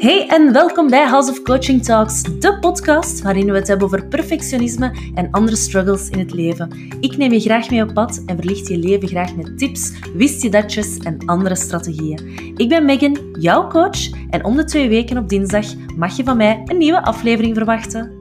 Hey en welkom bij House of Coaching Talks, de podcast waarin we het hebben over perfectionisme en andere struggles in het leven. Ik neem je graag mee op pad en verlicht je leven graag met tips, wist je datjes en andere strategieën. Ik ben Megan, jouw coach, en om de twee weken op dinsdag mag je van mij een nieuwe aflevering verwachten.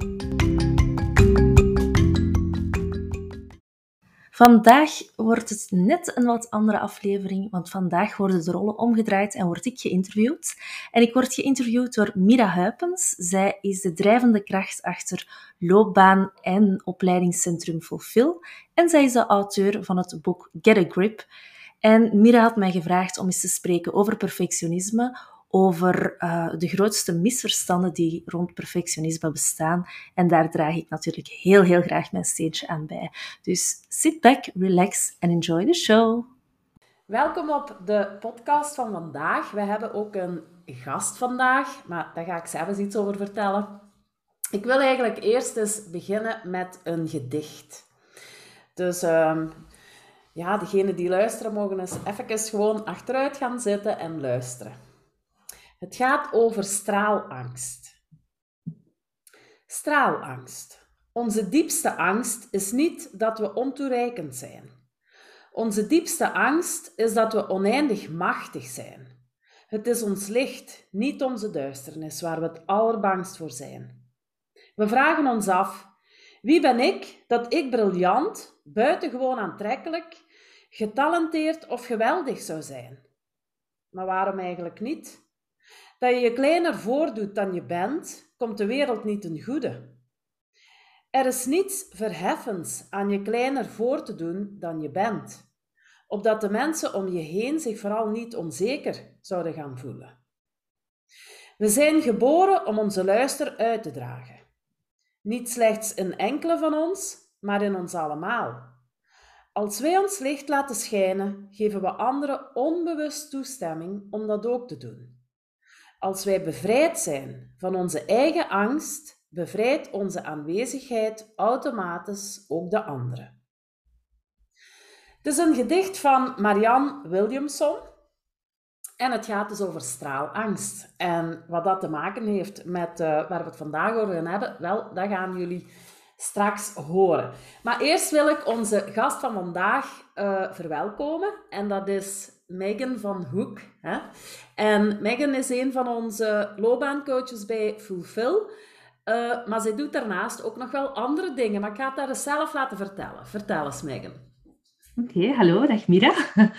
Vandaag wordt het net een wat andere aflevering, want vandaag worden de rollen omgedraaid en word ik geïnterviewd. En ik word geïnterviewd door Mira Huipens. Zij is de drijvende kracht achter loopbaan en opleidingscentrum Fulfill. En zij is de auteur van het boek Get a Grip. En Mira had mij gevraagd om eens te spreken over perfectionisme, over uh, de grootste misverstanden die rond perfectionisme bestaan. En daar draag ik natuurlijk heel, heel graag mijn steentje aan bij. Dus sit back, relax en enjoy the show. Welkom op de podcast van vandaag. We hebben ook een gast vandaag, maar daar ga ik zelf eens iets over vertellen. Ik wil eigenlijk eerst eens beginnen met een gedicht. Dus um, ja, degenen die luisteren mogen eens even gewoon achteruit gaan zitten en luisteren. Het gaat over straalangst. Straalangst. Onze diepste angst is niet dat we ontoereikend zijn. Onze diepste angst is dat we oneindig machtig zijn. Het is ons licht, niet onze duisternis, waar we het allerbangst voor zijn. We vragen ons af: wie ben ik dat ik briljant, buitengewoon aantrekkelijk, getalenteerd of geweldig zou zijn? Maar waarom eigenlijk niet? Dat je je kleiner voordoet dan je bent, komt de wereld niet ten goede. Er is niets verheffends aan je kleiner voor te doen dan je bent, opdat de mensen om je heen zich vooral niet onzeker zouden gaan voelen. We zijn geboren om onze luister uit te dragen. Niet slechts in enkele van ons, maar in ons allemaal. Als wij ons licht laten schijnen, geven we anderen onbewust toestemming om dat ook te doen. Als wij bevrijd zijn van onze eigen angst, bevrijdt onze aanwezigheid automatisch ook de anderen. Het is een gedicht van Marianne Williamson en het gaat dus over straalangst. En wat dat te maken heeft met uh, waar we het vandaag over gaan hebben, wel, dat gaan jullie straks horen. Maar eerst wil ik onze gast van vandaag uh, verwelkomen en dat is Megan van Hoek. Hè? En Megan is een van onze loopbaancoaches bij Fulfill. Uh, maar zij doet daarnaast ook nog wel andere dingen. Maar ik ga het daar eens zelf laten vertellen. Vertel eens, Megan. Oké, hallo, dag Mira.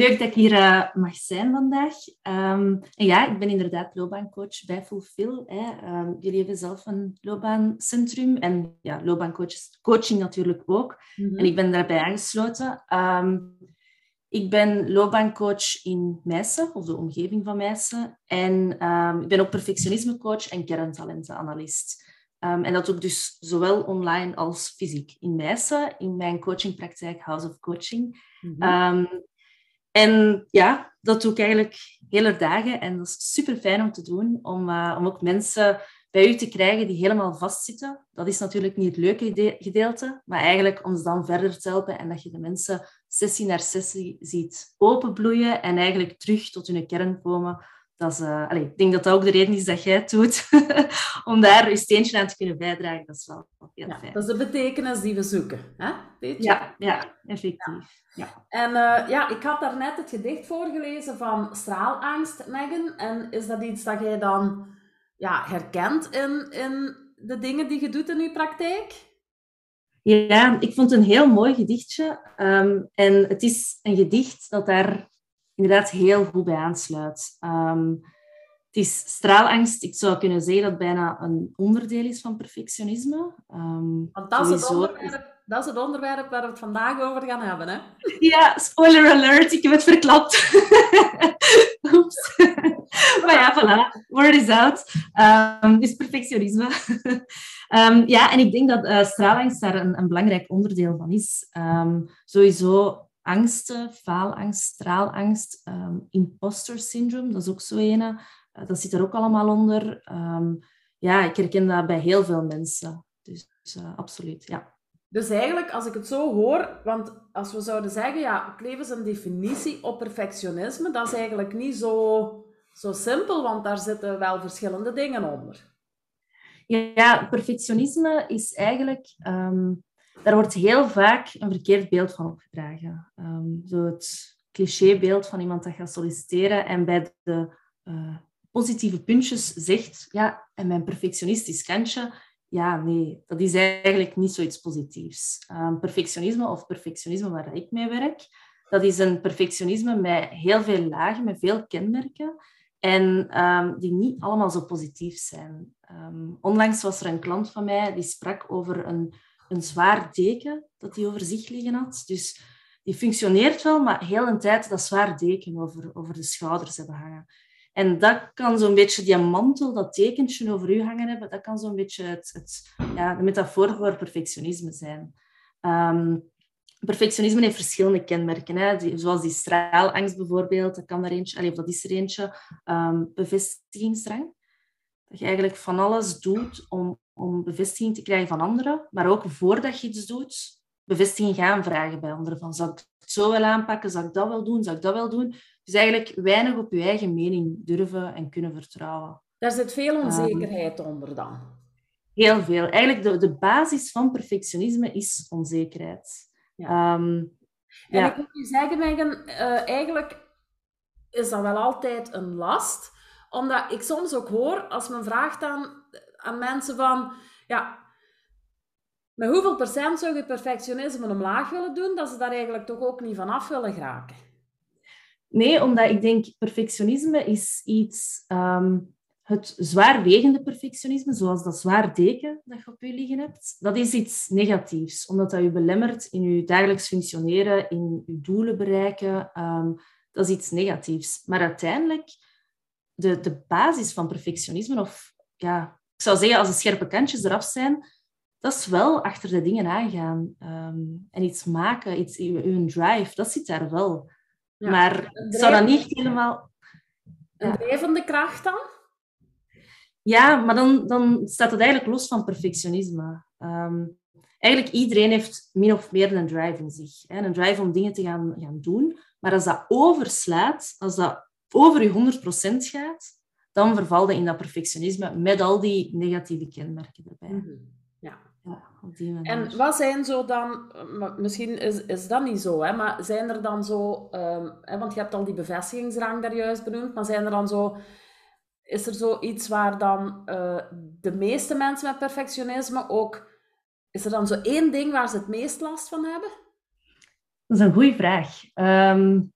Leuk dat ik hier uh, mag zijn vandaag. Um, en ja, ik ben inderdaad loopbaancoach bij Fulfill. Hè. Um, jullie hebben zelf een loopbaancentrum en ja, loopbaancoaching natuurlijk ook. Mm -hmm. En ik ben daarbij aangesloten. Um, ik ben loopbaancoach in Meissen, of de omgeving van Meissen. En um, ik ben ook perfectionismecoach en kerntalentenanalist. Um, en dat doe ik dus zowel online als fysiek. In Meissen, in mijn coachingpraktijk House of Coaching. Mm -hmm. um, en ja, dat doe ik eigenlijk hele dagen. En dat is super fijn om te doen, om, uh, om ook mensen bij u te krijgen die helemaal vastzitten. Dat is natuurlijk niet het leuke gedeelte, maar eigenlijk om ze dan verder te helpen en dat je de mensen sessie naar sessie ziet openbloeien en eigenlijk terug tot hun kern komen. Dat is, uh, allez, ik denk dat dat ook de reden is dat jij het doet, om daar je steentje aan te kunnen bijdragen. Dat is wel heel ja, fijn. Dat is de betekenis die we zoeken. Hè? Weet je? Ja, ja, effectief. Ja. ja. En uh, ja, ik had daarnet het gedicht voorgelezen van Straalangst, Megan. En is dat iets dat jij dan ja, herkent in, in de dingen die je doet in je praktijk? Ja, ik vond het een heel mooi gedichtje. Um, en het is een gedicht dat daar inderdaad heel goed bij aansluit. Um, het is straalangst. Ik zou kunnen zeggen dat het bijna een onderdeel is van perfectionisme. Um, Want dat is, het onderwerp, dat is het onderwerp waar we het vandaag over gaan hebben, hè? Ja, spoiler alert, ik heb het verklapt. Oeps. maar ja, voilà, word is out. Um, is perfectionisme. um, ja, en ik denk dat uh, straalangst daar een, een, belangrijk onderdeel van is. Um, sowieso angsten, faalangst, straalangst, imposter syndrome, dat is ook zo ene. Uh, dat zit er ook allemaal onder. ja, ik herken dat bij heel veel mensen. Dus uh, absoluut, ja. Dus eigenlijk, als ik het zo hoor, want als we zouden zeggen, ja, kleven is een definitie op perfectionisme, dat is eigenlijk niet zo, zo simpel, want daar zitten wel verschillende dingen onder. Ja, perfectionisme is eigenlijk... Ehm, daar wordt heel vaak een verkeerd beeld van opgedragen. Um, zo het clichébeeld van iemand dat gaat solliciteren en bij de uh, positieve puntjes zegt, ja, en mijn perfectionistisch kantje, ja, nee, dat is eigenlijk niet zoiets positiefs. Um, perfectionisme of perfectionisme waar ik mee werk, dat is een perfectionisme met heel veel lagen, met veel kenmerken en um, die niet allemaal zo positief zijn. Um, onlangs was er een klant van mij die sprak over een, een zwaar deken dat hij over zich liggen had. Dus die functioneert wel, maar heel een tijd dat zwaar deken over, over de schouders hebben hangen. En dat kan zo'n beetje, die mantel, dat tekentje over u hangen hebben, dat kan zo'n beetje het, het, ja, de metafoor voor perfectionisme zijn. Um, perfectionisme heeft verschillende kenmerken, hè? zoals die straalangst bijvoorbeeld, dat, kan er eentje, allez, dat is er eentje. Um, bevestigingsdrang. Dat je eigenlijk van alles doet om, om bevestiging te krijgen van anderen, maar ook voordat je iets doet, bevestiging gaan vragen bij anderen. Van, zou ik het zo wel aanpakken? Zou ik dat wel doen? Zou ik dat wel doen? Dus eigenlijk weinig op je eigen mening durven en kunnen vertrouwen. Daar zit veel ehm, onzekerheid onder dan. Heel veel. Eigenlijk de, de basis van perfectionisme is onzekerheid. Ja. Um, en ik moet je zeggen, Megan, uh, eigenlijk is dat wel altijd een last. Omdat ik soms ook hoor, als men vraagt aan, aan mensen van... Ja, met hoeveel procent zou je perfectionisme omlaag willen doen, dat ze daar eigenlijk toch ook niet van af willen geraken? Nee, omdat ik denk, perfectionisme is iets... Um, het zwaarwegende perfectionisme, zoals dat zwaar deken dat je op je liggen hebt, dat is iets negatiefs, omdat dat je belemmert in je dagelijks functioneren, in je doelen bereiken. Um, dat is iets negatiefs. Maar uiteindelijk, de, de basis van perfectionisme, of ja, ik zou zeggen, als de scherpe kantjes eraf zijn, dat is wel achter de dingen aangaan. Um, en iets maken, iets, drive, dat zit daar wel. Maar zou dat niet helemaal... Een drijvende kracht dan? Ja, maar dan, dan staat het eigenlijk los van perfectionisme. Um, eigenlijk iedereen heeft min of meer een drive in zich. Hè? Een drive om dingen te gaan, gaan doen. Maar als dat overslaat, als dat over je 100% gaat, dan verval je in dat perfectionisme met al die negatieve kenmerken erbij. Mhm. Ja. en wat zijn zo dan, misschien is, is dat niet zo, hè, maar zijn er dan zo, um, hè, want je hebt al die bevestigingsrang daar juist benoemd, maar zijn er dan zo is er zoiets waar dan uh, de meeste mensen met perfectionisme ook... Is er dan zo één ding waar ze het meest last van hebben? Dat is een goede vraag. Um,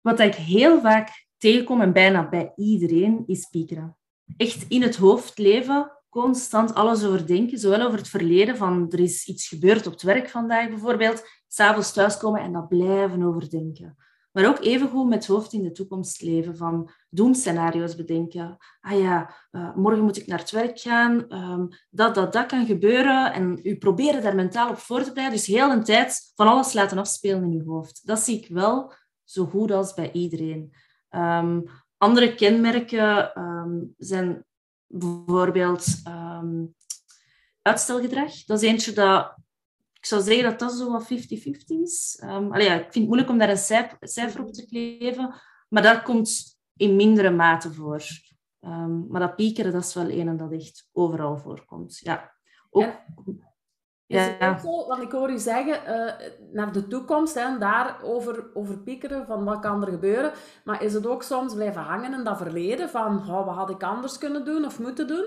wat ik heel vaak tegenkom, en bijna bij iedereen, is piekeren. Echt in het hoofd leven, constant alles overdenken, zowel over het verleden, van er is iets gebeurd op het werk vandaag bijvoorbeeld, s'avonds thuiskomen en dat blijven overdenken. Maar ook evengoed met hoofd in de toekomst leven, van doemscenario's bedenken. Ah ja, uh, morgen moet ik naar het werk gaan, um, dat, dat, dat kan gebeuren. En u proberen daar mentaal op voor te bereiden. Dus heel een tijd van alles laten afspelen in uw hoofd. Dat zie ik wel zo goed als bij iedereen. Um, andere kenmerken um, zijn bijvoorbeeld uitstelgedrag. Dat is eentje dat ik zou zeggen dat dat zo wat 50-50 is. Um, ja, ik vind het moeilijk om daar een cijfer, op te kleven, maar dat komt in mindere mate voor. Um, maar dat piekeren, dat is wel een dat echt overal voorkomt. Ja. Ook, is het ook zo, want ik hoor u zeggen, uh, naar de toekomst, en daar over, over piekeren, van wat kan er gebeuren. Maar is het ook soms blijven hangen in dat verleden, van oh, wat had ik anders kunnen doen of moeten doen?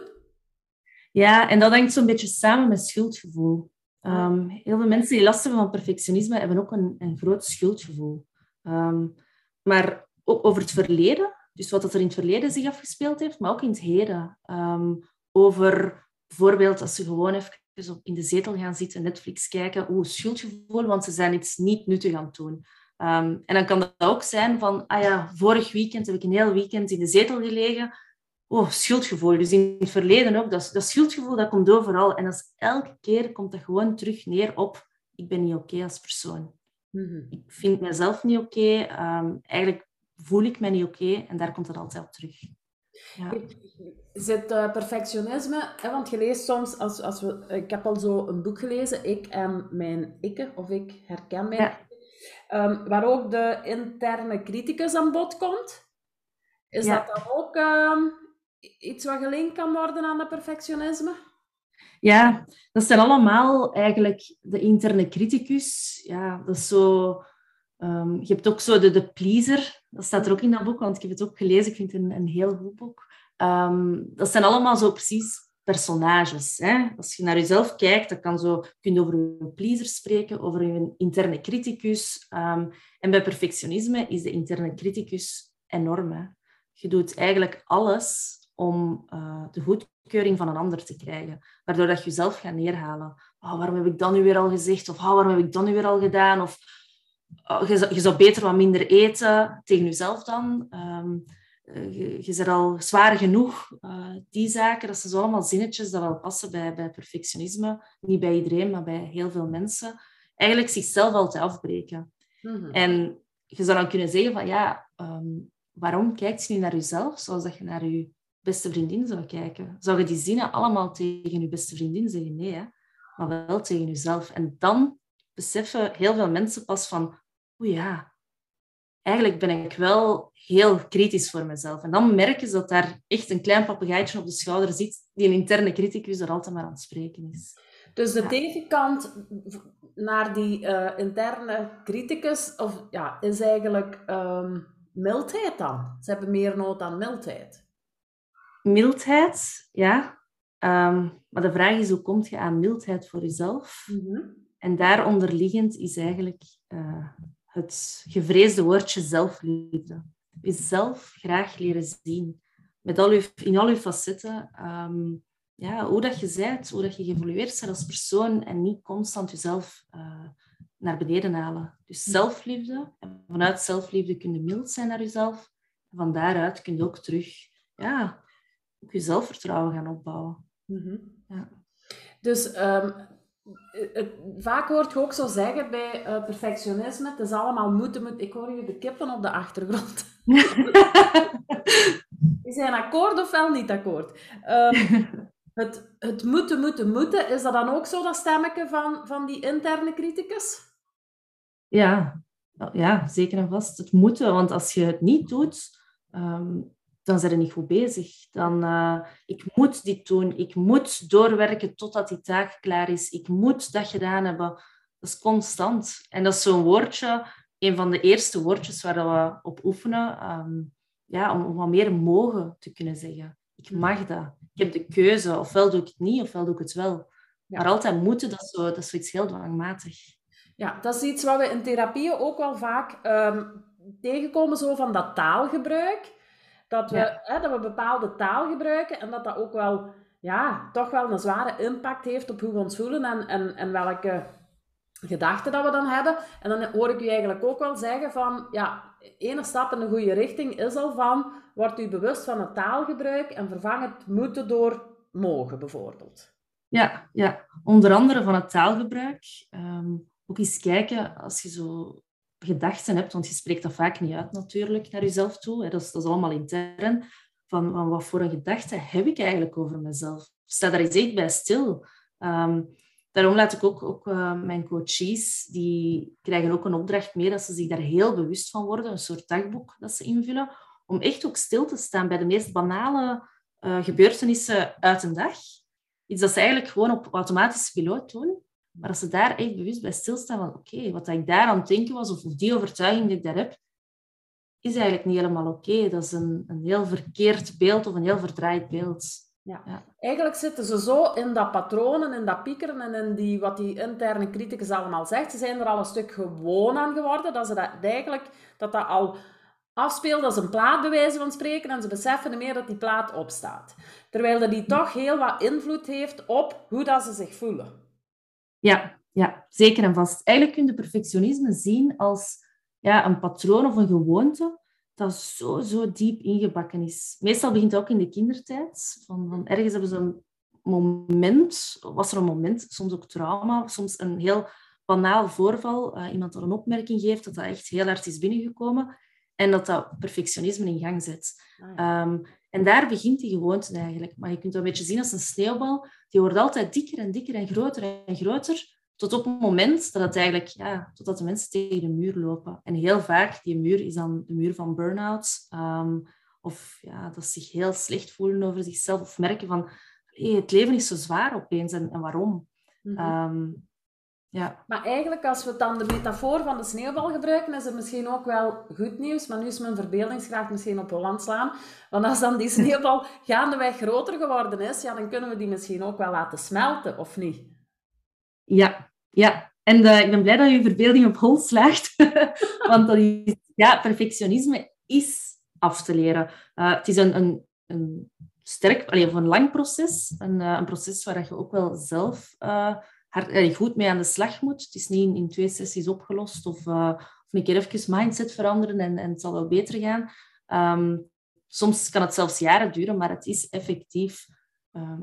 Ja, en dat hangt zo'n beetje samen met schuldgevoel. Um, heel veel mensen die last hebben van perfectionisme hebben ook een, een groot schuldgevoel. Um, maar ook over het verleden, dus wat er in het verleden zich afgespeeld heeft, maar ook in het heden. Um, over bijvoorbeeld als ze gewoon even in de zetel gaan zitten, Netflix kijken, oeh, schuldgevoel, want ze zijn iets niet nuttig aan het doen. en dan kan dat ook zijn van, ah ja, vorig weekend heb ik een heel weekend in de zetel gelegen oh, schuldgevoel. Dus in het verleden ook, dat, dat schuldgevoel dat komt overal. En dat is, elke keer komt dat gewoon terug neer op, ik ben niet oké als persoon. Mhm. Ik vind mezelf niet oké. Ehm, eigenlijk voel ik me niet oké. en daar komt het altijd op terug. Ja. Zit uh, perfectionisme, hè, want je leest soms, als, als we, ik heb al zo een boek gelezen, Ik en mijn ikke, of ik herken mij, ja. um, waar ook de interne criticus aan bod komt. Is dat dan ook ehm, iets wat gelinkt kan worden aan het perfectionisme? Ja, dat zijn allemaal eigenlijk de interne criticus. Ja, dat is zo... Ehm, je hebt ook zo de, pleaser. Dat staat er ook in dat boek, want ik heb het ook gelezen. Ik vind het een, een heel goed boek. Ehm, dat zijn allemaal zo precies personages. Hè? Als je naar jezelf kijkt, dan kan zo, kun je over je pleaser spreken, over je interne criticus. Um, en bij perfectionisme is de interne criticus enorm. Hè? Je doet eigenlijk alles om uh, de goedkeuring van een ander te krijgen. Waardoor dat je jezelf gaat neerhalen. Oh, waarom heb ik dat nu weer al gezegd? Of oh, waarom heb ik dat nu weer al gedaan? Of je, zou, je, zou beter wat minder eten tegen jezelf dan. Um, je, je bent al zwaar genoeg. Uh, die zaken, dat zijn allemaal zinnetjes dat wel passen bij, bij perfectionisme. Niet bij iedereen, maar bij heel veel mensen. Eigenlijk zichzelf altijd afbreken. Mm -hmm. En je zou dan kunnen zeggen van ja, um, waarom kijkt je niet naar jezelf zoals dat je naar je beste vriendin zou kijken? Zou je die zinnen allemaal tegen je beste vriendin zeggen? Nee, hè? maar wel tegen jezelf. En dan beseffen heel veel mensen pas van, o ja, eigenlijk ben ik wel heel kritisch voor mezelf. En dan merken ze dat daar echt een klein papegaaitje op de schouder zit, die een interne criticus er altijd maar aan het spreken is. Dus de ja. tegenkant naar die uh, interne criticus of, ja, is eigenlijk um, mildheid dan. Ze hebben meer nood aan mildheid. Mildheid, ja. Um, maar de vraag is, hoe kom je aan mildheid voor jezelf? Mm -hmm. En daaronder liggend is eigenlijk uh, het gevreesde woordje zelfliefde. Jezelf graag leren zien. Met al uw, in al uw facetten. Um, ja, hoe dat je bent, hoe dat je geëvolueerd bent als persoon en niet constant jezelf uh, naar beneden halen. Dus zelfliefde. En vanuit zelfliefde kun je mild zijn naar jezelf. En van daaruit kun je ook terug ja, ook je zelfvertrouwen gaan opbouwen. Mm -hmm. ja. Dus um, vaak hoort je ook zo zeggen bij uh, perfectionisme, het is allemaal moeten, moeten. Ik hoor je de kippen op de achtergrond. Die zijn akkoord of wel niet akkoord. Um, het, het moeten, moeten, moeten, is dat dan ook zo dat stemmetje van, van die interne criticus? Ja. ja, zeker en vast. Het moeten, want als je het niet doet, um, dan zijn je niet goed bezig. Dan, uh, ik moet dit doen. Ik moet doorwerken totdat die taak klaar is. Ik moet dat gedaan hebben. Dat is constant. En dat is zo'n woordje, een van de eerste woordjes waar we op oefenen, um, ja, om, om wat meer mogen te kunnen zeggen. Ik mag dat. Ik heb de keuze. Ofwel doe ik het niet, ofwel doe ik het wel. Ja. Maar altijd moeten, dat is, zo, dat is zoiets heel dwangmatig. Ja, dat is iets wat we in therapieën ook wel vaak um, tegenkomen, zo van dat taalgebruik. Dat we, ja. hè, dat we bepaalde taal gebruiken en dat dat ook wel, ja, toch wel een zware impact heeft op hoe we ons voelen en, en, en welke gedachten dat we dan hebben. En dan hoor ik u eigenlijk ook wel zeggen van, ja, ene stap in de goede richting is al van, wordt u bewust van het taalgebruik en vervang het moeten door mogen, bijvoorbeeld. Ja, ja. onder andere van het taalgebruik. Um, ook eens kijken, als je zo gedachten hebt, want je spreekt dat vaak niet uit natuurlijk naar jezelf toe. Hè. Dat, is, dat is allemaal intern. Van, van wat voor een gedachte heb ik eigenlijk over mezelf? Sta daar eens echt bij stil. Um, daarom laat ik ook, ook uh, mijn coaches, die krijgen ook een opdracht mee dat ze zich daar heel bewust van worden, een soort dagboek dat ze invullen, om echt ook stil te staan bij de meest banale uh, gebeurtenissen uit een dag. Iets dat ze eigenlijk gewoon op automatische piloot doen. Maar als ze daar echt bewust bij stilstaan van oké, okay, wat ik daar aan het denken was, of, die overtuiging die ik daar heb, is eigenlijk niet helemaal oké. Okay. Dat is een, een heel verkeerd beeld of een heel verdraaid beeld. Ja. ja. Eigenlijk zitten ze zo in dat patronen, in dat piekeren en in die, wat die interne criticus allemaal zegt. Ze zijn er al een stuk gewoon aan geworden, dat ze dat eigenlijk dat dat al afspeelt als een plaat, bij wijze van spreken, en ze beseffen niet meer dat die plaat opstaat. Terwijl dat die toch heel wat invloed heeft op hoe dat ze zich voelen. Ja, ja, zeker en vast. Eigenlijk kun je perfectionisme zien als ja, een patroon of een gewoonte dat zo, zo diep ingebakken is. Meestal begint het ook in de kindertijd. Van, van ergens hebben ze een moment, was er een moment, soms ook trauma, soms een heel banaal voorval, uh, iemand dat een opmerking geeft, dat dat echt heel hard is binnengekomen en dat dat perfectionisme in gang zet. Ja. um, en daar begint die gewoonte eigenlijk. Maar je kunt het een beetje zien als een sneeuwbal. Die wordt altijd dikker en dikker en groter en groter. Tot op het moment dat het eigenlijk, ja, totdat de mensen tegen de muur lopen. En heel vaak, die muur is dan de muur van burn-out. Um, of ja, dat ze zich heel slecht voelen over zichzelf of merken van hey, het leven is zo zwaar opeens en, en waarom. Ehm, ja. Maar eigenlijk, als we dan de metafoor van de sneeuwbal gebruiken, is er misschien ook wel goed nieuws. Maar nu is mijn verbeeldingskracht misschien op Holland slaan. Want als dan die sneeuwbal gaandeweg groter geworden is, ja, dan kunnen we die misschien ook wel laten smelten, of niet? Ja, ja. En eh, ik ben blij dat je verbeelding op hol slaagt. Want dat is, ja, perfectionisme is af te leren. Eh, het is een, een, een sterk, alleen een lang proces. Een, eh, een proces waar je ook wel zelf hard, goed mee aan de slag moet. Het is niet in, twee sessies opgelost of, of een keer even mindset veranderen en, en het zal wel beter gaan. Ehm, soms kan het zelfs jaren duren, maar het is effectief.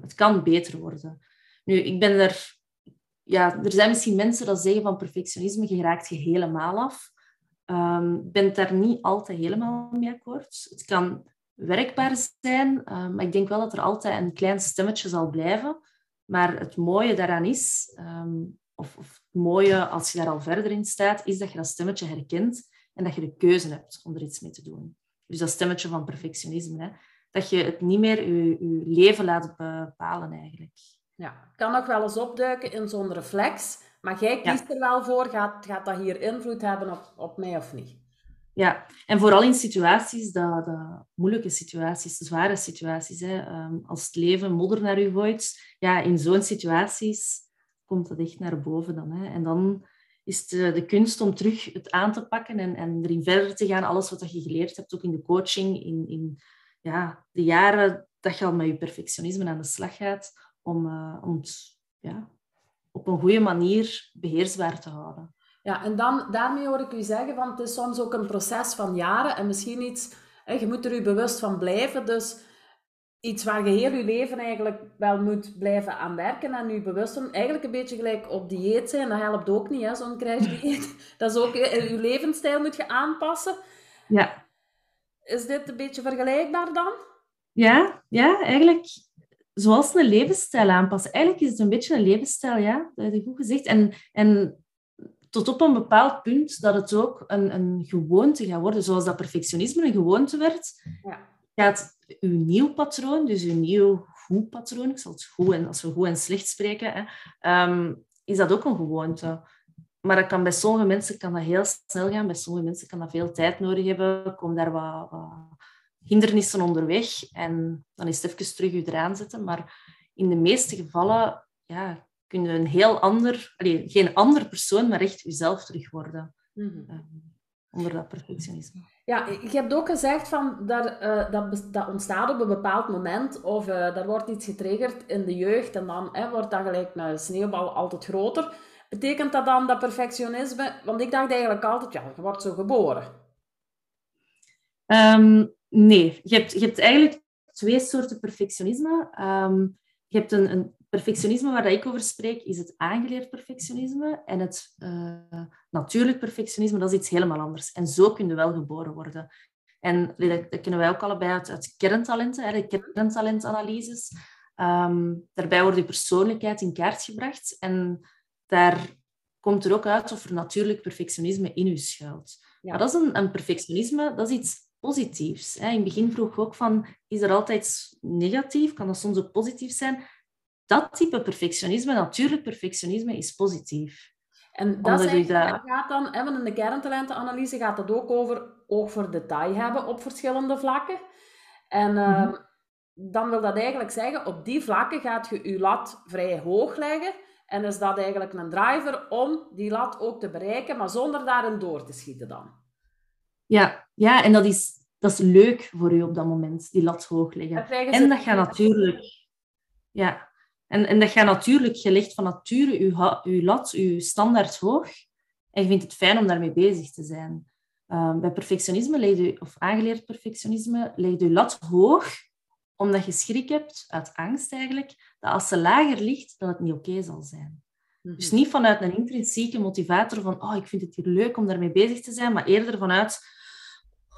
het kan beter worden. Nu, ik ben er ja, er zijn misschien mensen die zeggen van perfectionisme, je raakt je helemaal af. Ehm, ik ben het daar niet altijd helemaal mee akkoord. Het kan werkbaar zijn, ehm, maar ik denk wel dat er altijd een klein stemmetje zal blijven. Maar het mooie daaraan is, ehm, of, of, het mooie als je daar al verder in staat, is dat je dat stemmetje herkent en dat je de keuze hebt om er iets mee te doen. Dus dat stemmetje van perfectionisme. Hè? Dat je het niet meer je, je leven laat bepalen eigenlijk. Ja, kan nog wel eens opduiken in zo'n reflex, maar jij kiest er wel voor, gaat, gaat dat hier invloed hebben op, op mij of niet? Ja, en vooral in situaties, dat, moeilijke situaties, zware situaties, hè, ehm, als het leven modder naar u gooit, ja, in zo'n situaties komt dat echt naar boven dan. Hè. En dan is de, de kunst om terug het aan te pakken en, en erin verder te gaan, alles wat je geleerd hebt, ook in de coaching, in, in ja, de jaren dat je al met je perfectionisme aan de slag gaat, om, uh, om het ja, op een goede manier beheersbaar te houden. Ja, en dan, daarmee hoor ik u zeggen, van het is soms ook een proces van jaren en misschien iets, hè, je moet er u bewust van blijven, dus iets waar je heel je leven eigenlijk wel moet blijven aan werken en u bewust van, eigenlijk een beetje gelijk op dieet zijn, dat helpt ook niet, zo'n crashdieet. dat is ook, je levensstijl moet je aanpassen. Ja. Is dit een beetje vergelijkbaar dan? Ja, ja eigenlijk zoals een levensstijl aanpassen. Eigenlijk is het een beetje een levensstijl, ja, dat heb je goed gezegd. En, en tot op een bepaald punt dat het ook een, een gewoonte gaat worden. Zoals dat perfectionisme een gewoonte werd, ja. gaat uw nieuw patroon, dus uw nieuw goed patroon, ik zal het goed en als we goed en slecht spreken, hè, ehm, is dat ook een gewoonte. Maar dat kan bij sommige mensen kan dat heel snel gaan, bij sommige mensen kan dat veel tijd nodig hebben, komen daar wat, wat hindernissen onderweg en dan is het even terug je eraan zetten. Maar in de meeste gevallen ja, kun je een heel ander, allez, geen andere persoon, maar echt jezelf terug worden. Mm onder dat perfectionisme. Ja, je hebt ook gezegd van dat, uh, dat, dat ontstaat op een bepaald moment of uh, daar wordt iets getriggerd in de jeugd en dan wordt dat gelijk een sneeuwbal altijd groter. Betekent dat dan dat perfectionisme? Want ik dacht eigenlijk altijd, ja, je wordt zo geboren. Um, Nee, je hebt, je hebt eigenlijk twee soorten perfectionisme. Ehm, je hebt een, een, perfectionisme waar ik over spreek, is het aangeleerd perfectionisme. En het uh, natuurlijk perfectionisme, dat is iets helemaal anders. En zo kun je wel geboren worden. En dat, dat kennen wij ook allebei uit, uit kerntalenten, de kerntalentanalyses. Um, daarbij wordt je persoonlijkheid in kaart gebracht. En daar komt er ook uit of er natuurlijk perfectionisme in u schuilt. Maar dat is een, een perfectionisme, dat is iets positiefs. In het begin vroeg ik ook van, is er altijd negatief? Kan dat soms ook positief zijn? Dat type perfectionisme, natuurlijk perfectionisme, is positief. En dat, is dat... gaat dan, hè, in de kerntalentenanalyse gaat het ook over oog voor detail hebben op verschillende vlakken. En ehm, mhm. dan wil dat eigenlijk zeggen, op die vlakken gaat je je lat vrij hoog leggen. En is dat eigenlijk een driver om die lat ook te bereiken, maar zonder daarin door te schieten dan. Ja, ja en dat is, dat is leuk voor u op dat moment, die lat hoog leggen. En dat gaat natuurlijk... Ja, en, en dat gaat natuurlijk, gelegd van nature, uw, uw lat, uw standaard hoog. En je vindt het fijn om daarmee bezig te zijn. Um, bij perfectionisme, leg u, of aangeleerd perfectionisme, leg je lat hoog, omdat je schrik hebt, uit angst eigenlijk, dat als ze lager ligt, dat het niet oké zal zijn. Dus mhm. niet vanuit een intrinsieke motivator van oh, ik vind het hier leuk om daarmee bezig te zijn, maar eerder vanuit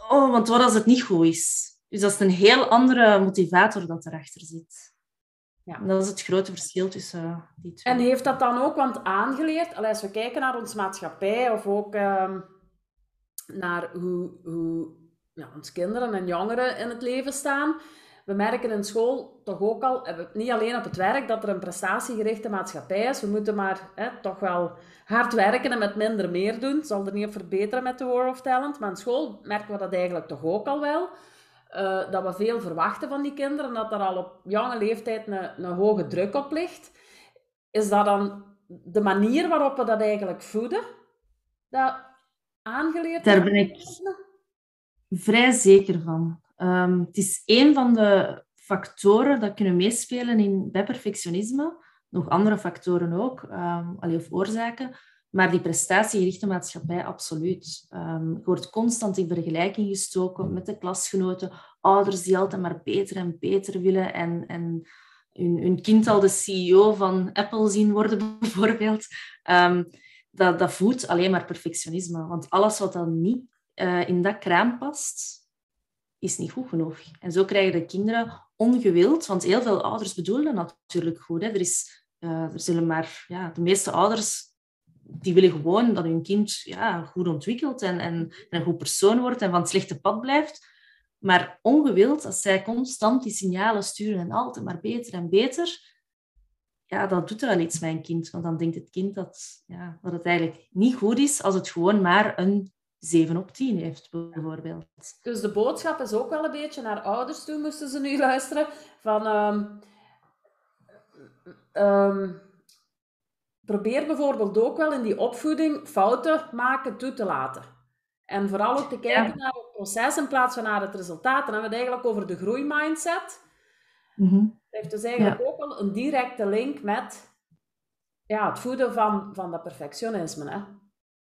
oh, want wat als het niet goed is? Dus dat is een heel andere motivator dat erachter zit. Ja. dat is het grote verschil tussen uh, die twee. En heeft dat dan ook want aangeleerd, als we kijken naar onze maatschappij of ook ehm, naar hoe, hoe ja, ons kinderen en jongeren in het leven staan. We merken in school toch ook al, niet alleen op het werk, dat er een prestatiegerichte maatschappij is. We moeten maar hè, toch wel hard werken en met minder meer doen. Het zal er niet op verbeteren met de War of Talent. Maar in school merken we dat eigenlijk toch ook al wel. Uh, dat we veel verwachten van die kinderen, dat er al op jonge leeftijd een, een hoge druk op ligt. Is dat dan de manier waarop we dat eigenlijk voeden? Dat aangeleerd Daar ben ik vrij zeker van. Um, het is een van de factoren dat kunnen meespelen in, bij perfectionisme. Nog andere factoren ook, um, of oorzaken. Maar die prestatiegerichte maatschappij, absoluut. Um, je wordt constant in vergelijking gestoken met de klasgenoten. Ouders die altijd maar beter en beter willen. En, en hun, kind al de CEO van Apple zien worden, bijvoorbeeld. Um, dat, dat voedt alleen maar perfectionisme. Want alles wat dan niet uh, in dat kraam past, is niet goed genoeg. En zo krijgen de kinderen ongewild, want heel veel ouders bedoelen natuurlijk goed. Hè. Er, is, uh, er zullen maar, ja, de meeste ouders die willen gewoon dat hun kind ja, goed ontwikkelt en, en, een goed persoon wordt en van het slechte pad blijft. Maar ongewild, als zij constant die signalen sturen en altijd maar beter en beter, ja, dat doet er al iets met een kind. Want dan denkt het kind dat, ja, dat het eigenlijk niet goed is als het gewoon maar een 7 op 10 heeft, bijvoorbeeld. Dus de boodschap is ook wel een beetje naar ouders toe, moesten ze nu luisteren, van... Um, um, probeer bijvoorbeeld ook wel in die opvoeding fouten maken toe te laten. En vooral ook te kijken naar het proces in plaats van naar het resultaat. Dan hebben we het eigenlijk over de groeimindset. Mm Dat heeft dus eigenlijk ook wel een directe link met ja, het voeden van, van dat perfectionisme. Hè?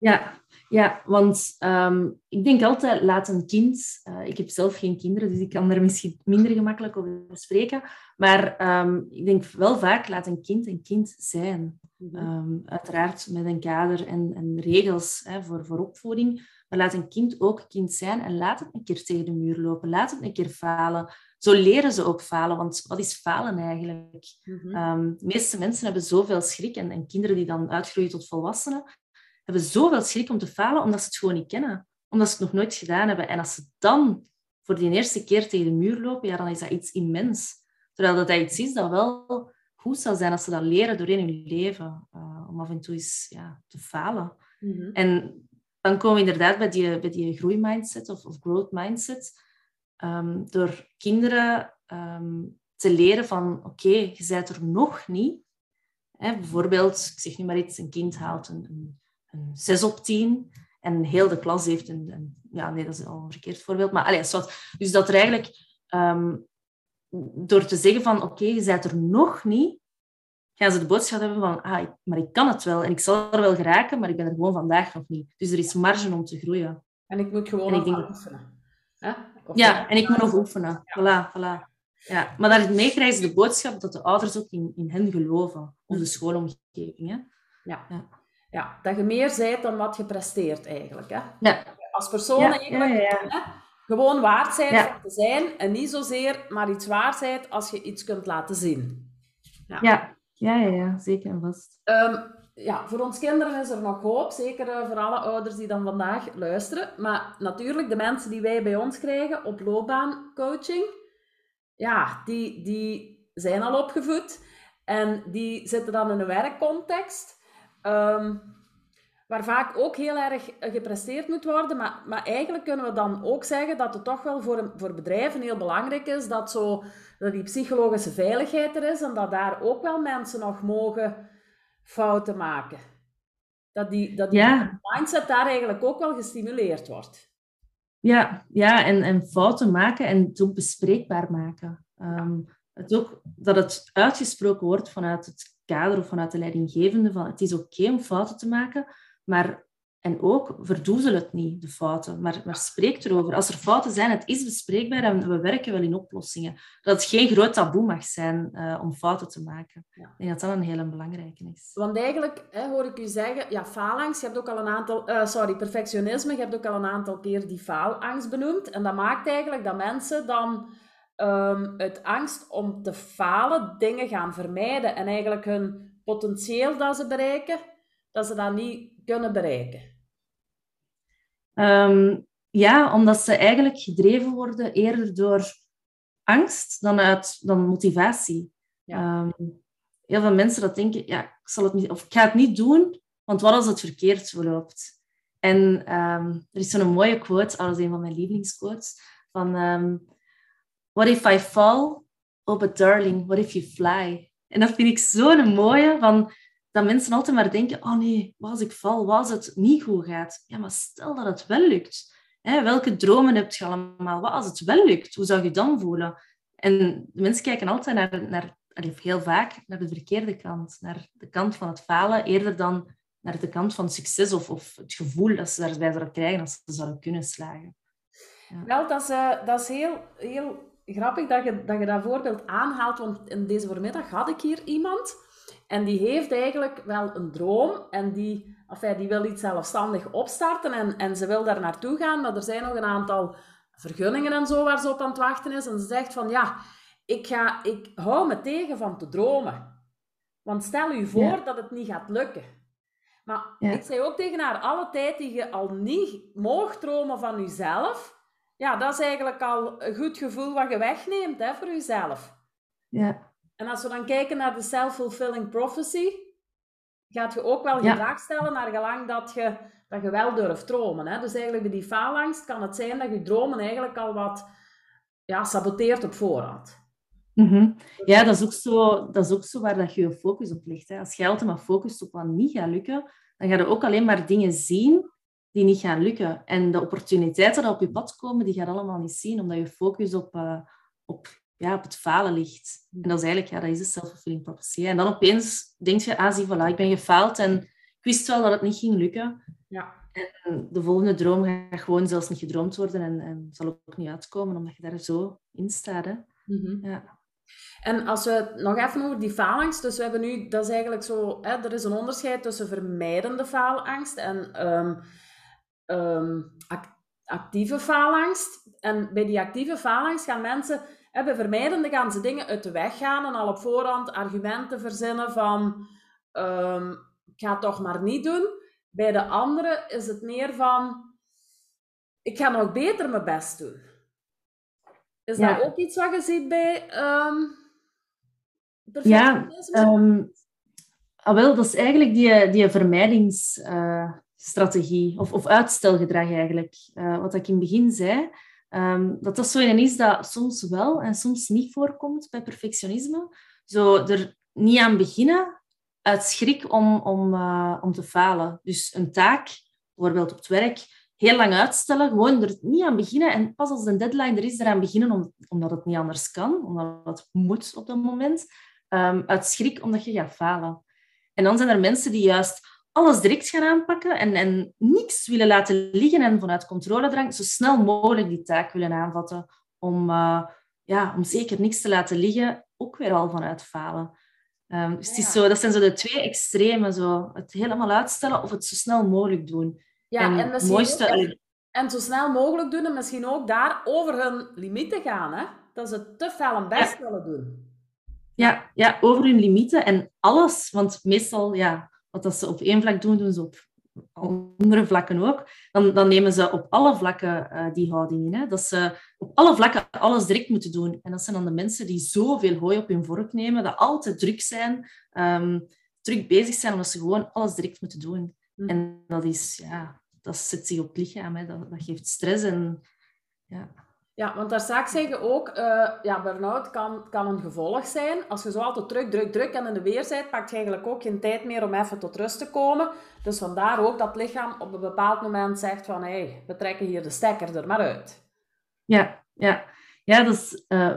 Ja, ja want ehm, ik denk altijd, laat een kind... Uh, ik heb zelf geen kinderen, dus ik kan er misschien minder gemakkelijk over spreken. Maar um, ik denk wel vaak, laat een kind een kind zijn. Um, uiteraard met een kader en, en regels hè, voor, voor opvoeding. Maar laat een kind ook kind zijn en laat het een keer tegen de muur lopen. Laat het een keer falen. Zo leren ze ook falen, want wat is falen eigenlijk? Mm de meeste mensen hebben zoveel schrik en, en kinderen die dan uitgroeien tot volwassenen, hebben zoveel schrik om te falen omdat ze het gewoon niet kennen. Omdat ze het nog nooit gedaan hebben. En als ze dan voor die eerste keer tegen de muur lopen, ja, dan is dat iets immens. Terwijl dat, dat iets is dat wel goed zou zijn als ze dat leren doorheen hun leven. Uh, om af en toe eens ja, te falen. Mhm. En dan komen we inderdaad bij die, bij die groeimindset of, of growth mindset. Um, door kinderen um, te leren van, oké, je bent er nog niet. Hè, bijvoorbeeld, ik zeg nu maar iets, een kind haalt een, een een 6 op 10. En heel de klas heeft een... een ja, nee, dat is al een verkeerd voorbeeld. Maar allez, dus dat er eigenlijk... Um, door te zeggen van, oké, je bent er nog niet, gaan ze de boodschap hebben van, ah, maar ik kan het wel en ik zal er wel geraken, maar ik ben er gewoon vandaag nog niet. Dus er is marge om te groeien. En ik moet gewoon nog denk... oefenen. ja, en ik moet nog oefenen. Voilà, voilà. Ja, maar daarmee krijgen ze de boodschap dat de ouders ook in, in hen geloven, of de schoolomgeving. Hè? Ja. ja ja, dat je meer zijt dan wat je presteert eigenlijk. Hè? Ja. Als persoon eigenlijk hè? gewoon waard zijn te zijn en niet zozeer maar iets waard zijn als je iets kunt laten zien. Ja, ja, ja, ja, zeker en vast. Um, ja, voor ons kinderen is er nog hoop, zeker uh, voor alle ouders die dan vandaag luisteren. Maar natuurlijk, de mensen die wij bij ons krijgen op loopbaancoaching, ja, die, die zijn al opgevoed en die zitten dan in een werkcontext. Um, waar vaak ook heel erg gepresteerd moet worden. Maar, maar eigenlijk kunnen we dan ook zeggen dat het toch wel voor, voor bedrijven heel belangrijk is dat, zo, dat die psychologische veiligheid er is en dat daar ook wel mensen nog mogen fouten maken. Dat die, dat die mindset daar eigenlijk ook wel gestimuleerd wordt. Ja, ja en, en fouten maken en het bespreekbaar maken. Um, het ook, dat het uitgesproken wordt vanuit het kader of vanuit de leidinggevende van het is oké om fouten te maken, maar en ook verdoezel het niet, de fouten, maar, maar spreek erover. Als er fouten zijn, het is bespreekbaar en we werken wel in oplossingen. Dat het geen groot taboe mag zijn uh, om fouten te maken. Ja. Ik denk dat dat een hele belangrijke is. Want eigenlijk hè, hoor ik u zeggen, ja, faalangst, je hebt ook al een aantal, uh, sorry, perfectionisme, je hebt ook al een aantal keer die faalangst benoemd. En dat maakt eigenlijk dat mensen dan um, uit angst om te falen dingen gaan vermijden en eigenlijk hun potentieel dat ze bereiken, dat ze dat niet kunnen bereiken? Um, ja, omdat ze eigenlijk gedreven worden eerder door angst dan, uit, dan motivatie. Ehm, heel veel mensen dat denken, ja, ik, zal het niet, of ik ga het niet doen, want wat als het verkeerd verloopt? En ehm, er is zo'n mooie quote, dat is een van mijn lievelingsquotes, van um, What if I fall? Oh, but darling, what if you fly? En dat vind ik zo'n mooie, van, dat mensen altijd maar denken, oh nee, wat als ik val, wat als het niet goed gaat? Ja, maar stel dat het wel lukt. Hè, welke dromen heb je allemaal? Wat als het wel lukt? Hoe zou je dan voelen? En mensen kijken altijd naar, naar heel vaak naar de verkeerde kant, naar de kant van het falen, eerder dan naar de kant van succes of, of het gevoel dat ze daarbij zouden krijgen als ze zouden kunnen slagen. Ja. Wel, dat is, uh, dat is heel, heel grappig dat je, dat je dat voorbeeld aanhaalt, want in deze voormiddag had ik hier iemand en die heeft eigenlijk wel een droom en die, enfin, die wil iets zelfstandig opstarten en, en ze wil daar naartoe gaan, maar er zijn nog een aantal vergunningen en zo waar ze op aan het wachten is. En ze zegt van ja, ik, ga, ik hou me tegen van te dromen. Want stel u voor dat het niet gaat lukken. Maar ik zei ook tegen haar, alle tijd die je al niet mocht dromen van jezelf, ja, dat is eigenlijk al een goed gevoel wat je wegneemt hè, voor jezelf. Ja. En als we dan kijken naar de self-fulfilling prophecy, gaat je ook wel gedrag stellen naar gelang dat je, dat je wel durft dromen. Hè? Dus eigenlijk bij die faalangst kan het zijn dat je dromen eigenlijk al wat ja, saboteert op voorhand. Mm Ja, dat is, ook zo, dat is ook zo waar dat je je focus op ligt. Hè. Als je altijd maar focust op wat niet gaat lukken, dan ga je ook alleen maar dingen zien die niet gaan lukken. En de opportuniteiten die op je pad komen, die ga je allemaal niet zien, omdat je focus op, uh, op, ja, op het falen ligt. En dat is eigenlijk, ja, dat is de self-fulfilling prophecy. En dan opeens denk je, ah, zie, voilà, ik ben gefaald en ik wist wel dat het niet ging lukken. Ja. En de volgende droom gaat gewoon zelfs niet gedroomd worden en, en zal ook niet uitkomen, omdat je daar zo in staat. Hè. Mhm. ja. En als we nog even over die faalangst, dus we hebben nu, dat is eigenlijk zo, hè, er is een onderscheid tussen vermijdende faalangst en um, actieve faalangst. En bij die actieve faalangst gaan mensen, hè, bij vermijdende gaan ze dingen uit de weg gaan en al op voorhand argumenten verzinnen van, um, ik ga het toch maar niet doen. Bij de andere is het meer van, ik ga nog beter mijn best doen. Is dat ook iets wat je ziet bij um, ja, um, ah, wel, dat is eigenlijk die, die vermijdingsstrategie, uh, of, of uitstelgedrag eigenlijk. Uh, wat ik in het begin zei, um, dat dat zo een is dat soms wel en soms niet voorkomt bij perfectionisme. Zo er niet aan beginnen uit schrik om, om, uh, om te falen. Dus een taak, bijvoorbeeld op het werk, heel lang uitstellen, gewoon er niet aan beginnen. En pas als de deadline er is, eraan beginnen, omdat het niet anders kan, omdat het moet op dat moment. Um, uit schrik omdat je gaat falen. En dan zijn er mensen die juist alles direct gaan aanpakken en, en niks willen laten liggen en vanuit controledrang zo snel mogelijk die taak willen aanvatten om, uh, ja, om zeker niks te laten liggen, ook weer al vanuit falen. Um, dus het is zo, dat zijn zo de twee extremen, zo, het helemaal uitstellen of het zo snel mogelijk doen. Ja, en, en mooiste... en zo snel mogelijk doen en misschien ook daar over hun limieten gaan. Hè? Dat ze te veel een best willen doen. Ja, ja, over hun limieten en alles. Want meestal, ja, wat dat ze op één vlak doen, doen ze op andere vlakken ook. Dan, dan nemen ze op alle vlakken uh, die houding in. Hè? Dat ze op alle vlakken alles direct moeten doen. En dat zijn dan de mensen die zoveel hooi op hun vork nemen, dat altijd druk zijn, um, druk bezig zijn, omdat ze gewoon alles direct moeten doen. Hm. En dat is, ja, dat zet zich op het lichaam. Hè? Dat, dat geeft stress en ja. Ja, want daar straks zeggen ook, uh, ja, burn-out kan, kan een gevolg zijn. Als je zo altijd druk, druk, druk en in de weer bent, pakt je eigenlijk ook geen tijd meer om even tot rust te komen. Dus vandaar ook dat lichaam op een bepaald moment zegt van, hé, hey, we trekken hier de stekker er maar uit. Ja, ja. Ja, dat uh,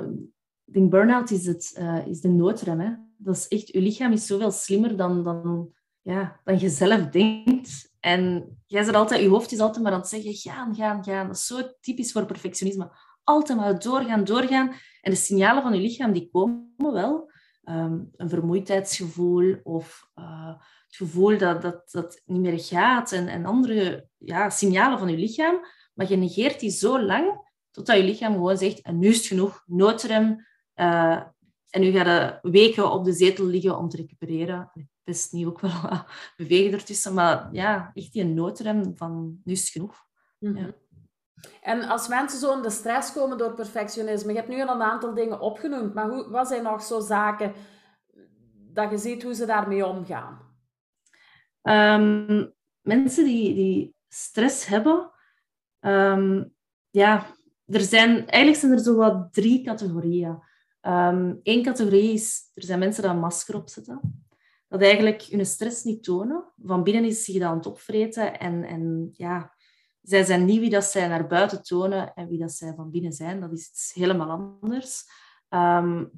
ik denk burn-out is, het, uh, is de noodrem. Hè? Dat is echt, je lichaam is zoveel slimmer dan, dan, ja, dan je zelf denkt. En jij zit altijd, je hoofd is altijd maar aan het zeggen, gaan, gaan, gaan. Dat is zo typisch voor perfectionisme. Altijd maar doorgaan, doorgaan. En de signalen van je lichaam, die komen wel. Ehm, een vermoeidheidsgevoel of uh, het gevoel dat, dat dat niet meer gaat en, en andere ja, signalen van je lichaam. Maar je negeert die zo lang totdat je lichaam gewoon zegt, en nu is het genoeg, noodrem. Uh, en nu ga je weken op de zetel liggen om te recupereren best niet ook wel bewegen ertussen. Maar ja, echt die noodrem van nu is genoeg. Mhm. ja. En als mensen zo in de stress komen door perfectionisme, je hebt nu al een aantal dingen opgenoemd, maar hoe, wat zijn nog zo zaken dat je ziet hoe ze daarmee omgaan? Um, mensen die, die stress hebben, um, ja, er zijn, eigenlijk zijn er zo wat drie categorieën. Eén ehm, categorie is, er zijn mensen die een masker opzetten. Dat eigenlijk hun stress niet tonen. Van binnen is zich dat aan het opvreten. En, en ja, zij zijn niet wie dat zij naar buiten tonen en wie dat zij van binnen zijn. Dat is iets helemaal anders. Um,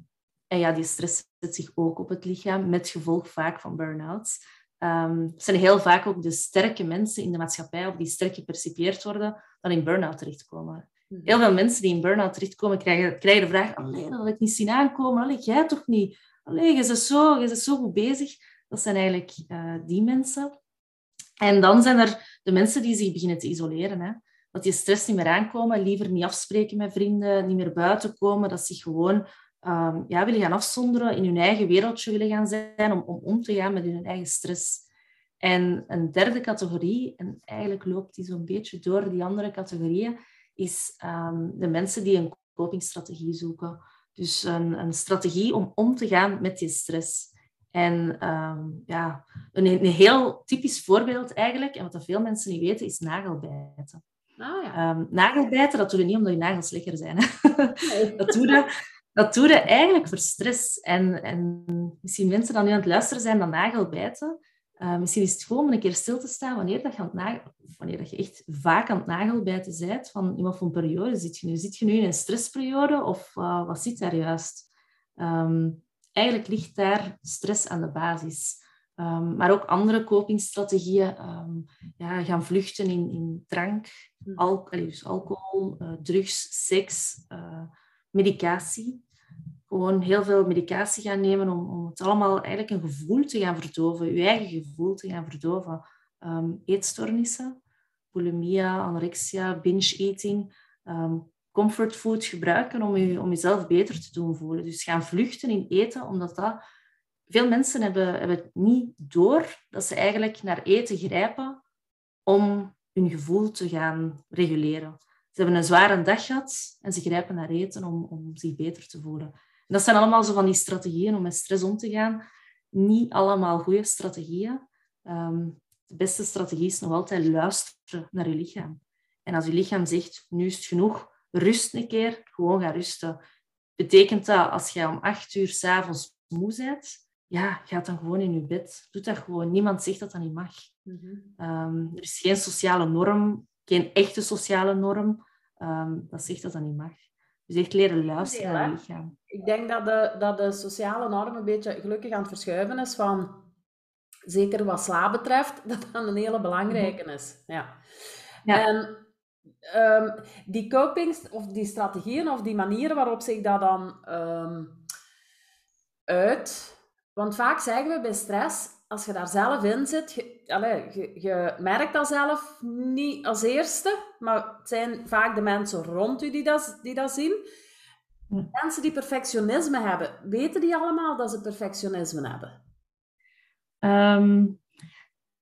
en ja, die stress zet zich ook op het lichaam, met gevolg vaak van burn-outs. Um, het zijn heel vaak ook de sterke mensen in de maatschappij, of die sterk gepercipieerd worden, dan in burn-out terechtkomen. Mhm. Heel veel mensen die in burn-out terechtkomen, krijgen, krijgen de vraag, alleen dat had ik niet zien aankomen, allee, jij toch niet? Allee, je bent zo, je bent zo goed bezig. Dat zijn eigenlijk uh, die mensen. En dan zijn er de mensen die zich beginnen te isoleren. Hè? Dat die stress niet meer aankomen, liever niet afspreken met vrienden, niet meer buiten komen, dat ze zich gewoon um, ja, willen gaan afzonderen, in hun eigen wereldje willen gaan zijn, om, om om te gaan met hun eigen stress. En een derde categorie, en eigenlijk loopt die zo'n beetje door die andere categorieën, is um, de mensen die een copingstrategie zoeken. Dus een, een, strategie om om te gaan met die stress. En um, ja, een, een, heel typisch voorbeeld eigenlijk, en wat veel mensen niet weten, is nagelbijten. Ah, ja. um, nagelbijten, dat doe je niet omdat je nagels lekker zijn. Nee. dat doe je dat doe je eigenlijk voor stress. En, en misschien mensen die nu aan het luisteren zijn dan nagelbijten. Uh, misschien is het gewoon om een keer stil te staan wanneer, dat je, aan het nagel, wanneer dat je echt vaak aan het nagelbijten bent. Van in wat voor een periode zit je nu? Zit je nu in een stressperiode of uh, wat zit daar juist? Um, eigenlijk ligt daar stress aan de basis. Um, maar ook andere copingstrategieën. Um, ja, gaan vluchten in, in drank, hm. alcohol, dus alcohol uh, drugs, seks, uh, medicatie gewoon heel veel medicatie gaan nemen om, om het allemaal eigenlijk een gevoel te gaan verdoven, je eigen gevoel te gaan verdoven. Um, eetstoornissen, bulimia, anorexia, binge-eating, um, comfortfood gebruiken om, je, om jezelf beter te doen voelen. Dus gaan vluchten in eten, omdat dat... Veel mensen hebben, hebben niet door dat ze eigenlijk naar eten grijpen om hun gevoel te gaan reguleren. Ze hebben een zware dag gehad en ze grijpen naar eten om, om zich beter te voelen dat zijn allemaal zo van die strategieën om met stress om te gaan. Niet allemaal goede strategieën. Um, de beste strategie is nog altijd luisteren naar je lichaam. En als je lichaam zegt, nu is het genoeg, rust een keer, gewoon ga rusten. Betekent dat als je om acht uur s'avonds moe bent, ja, ga dan gewoon in je bed. Doe dat gewoon. Niemand zegt dat dat niet mag. Mm er is geen sociale norm, geen echte sociale norm, um, dat zegt dat dat niet mag. Dus echt leren luisteren naar je lichaam. Ik denk dat de, dat de sociale norm een beetje gelukkig aan het verschuiven is van, zeker wat slaap betreft, dat dat een hele belangrijke mhm. is. Ja. ja. En um, die copings, of die strategieën, of die manieren waarop zich dat dan um, uit... Want vaak zeggen we bij stress, als je daar zelf in zit, je, allez, je, je, merkt dat zelf niet als eerste, maar het zijn vaak de mensen rond u die dat, die dat zien. Hm. Mensen die perfectionisme hebben, weten die allemaal dat ze perfectionisme hebben? Ehm,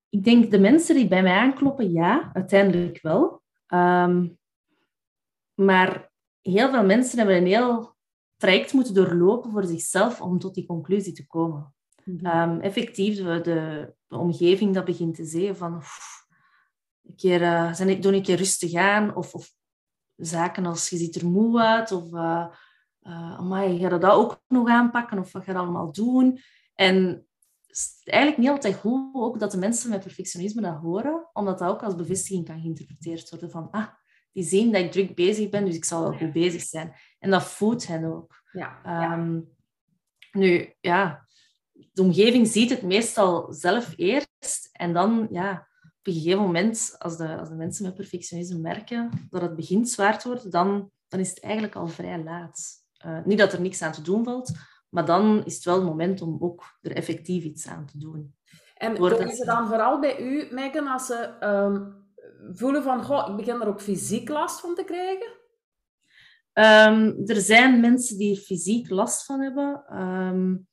ik denk de mensen die bij mij aankloppen, ja, uiteindelijk wel. Ehm, maar heel veel mensen hebben een heel traject moeten doorlopen voor zichzelf om tot die conclusie te komen. Mm effectief, de, de, omgeving dat begint te zeggen van... een keer, uh, zijn, doe een keer rustig aan. Of, of zaken als je ziet er moe uit. Of uh, uh, amai, ga je dat ook nog aanpakken? Of wat ga je allemaal doen? En is eigenlijk niet altijd goed ook dat de mensen met perfectionisme dat horen. Omdat dat ook als bevestiging kan geïnterpreteerd worden van... Ah, die zien dat ik druk bezig ben, dus ik zal wel goed bezig zijn. En dat voedt hen ook. Ja, um, Nu, ja, de omgeving ziet het meestal zelf eerst. En dan, ja, op een gegeven moment, als de, als de mensen met perfectionisme merken dat het begint zwaar te worden, dan, dan is het eigenlijk al vrij laat. Uh, niet dat er niks aan te doen valt, maar dan is het wel het moment om ook er effectief iets aan te doen. En is het dan vooral bij u, Megan, als ze um, voelen van, goh, ik begin er ook fysiek last van te krijgen? Um, er zijn mensen die er fysiek last van hebben. Um,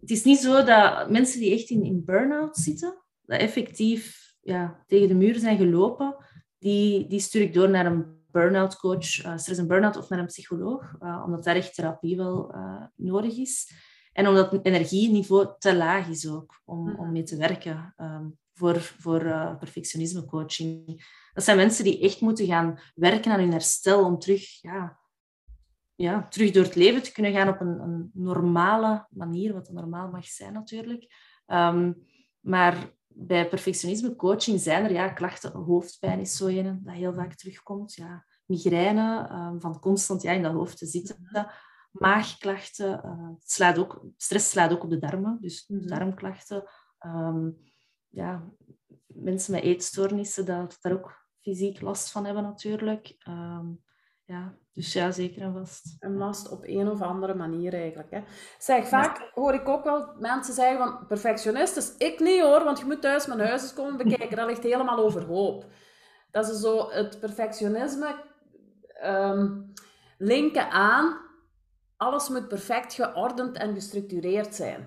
het is niet zo dat mensen die echt in, in burn-out zitten, dat effectief ja, tegen de muur zijn gelopen, die, die stuur ik door naar een burn-out coach, uh, stress en burn-out, of naar een psycholoog, uh, omdat daar echt therapie wel uh, nodig is. En omdat het energieniveau te laag is ook om, om mee te werken um, voor, voor perfectionisme coaching. Dat zijn mensen die echt moeten gaan werken aan hun herstel om terug, ja, ja, terug door het leven te kunnen gaan op een, een normale manier, wat normaal mag zijn natuurlijk. Um, maar bij perfectionisme coaching zijn er ja, klachten. Hoofdpijn is zo een dat heel vaak terugkomt. Ja, migraine, um, van constant ja, in dat hoofd te zitten. Maagklachten. Uh, het slaat ook, stress slaat ook op de darmen, dus mm darmklachten. Um, ja, mensen met eetstoornissen, dat daar ook fysiek last van hebben natuurlijk. Um, ja, dus ja, zeker en vast. Een last op een of andere manier eigenlijk. Hè. Zeg, vaak hoor ik ook wel mensen zeggen van perfectionist is ik niet hoor, want je moet thuis mijn huis komen bekijken. Dat ligt helemaal overhoop. Dat is zo het perfectionisme um, linken aan alles moet perfect geordend en gestructureerd zijn.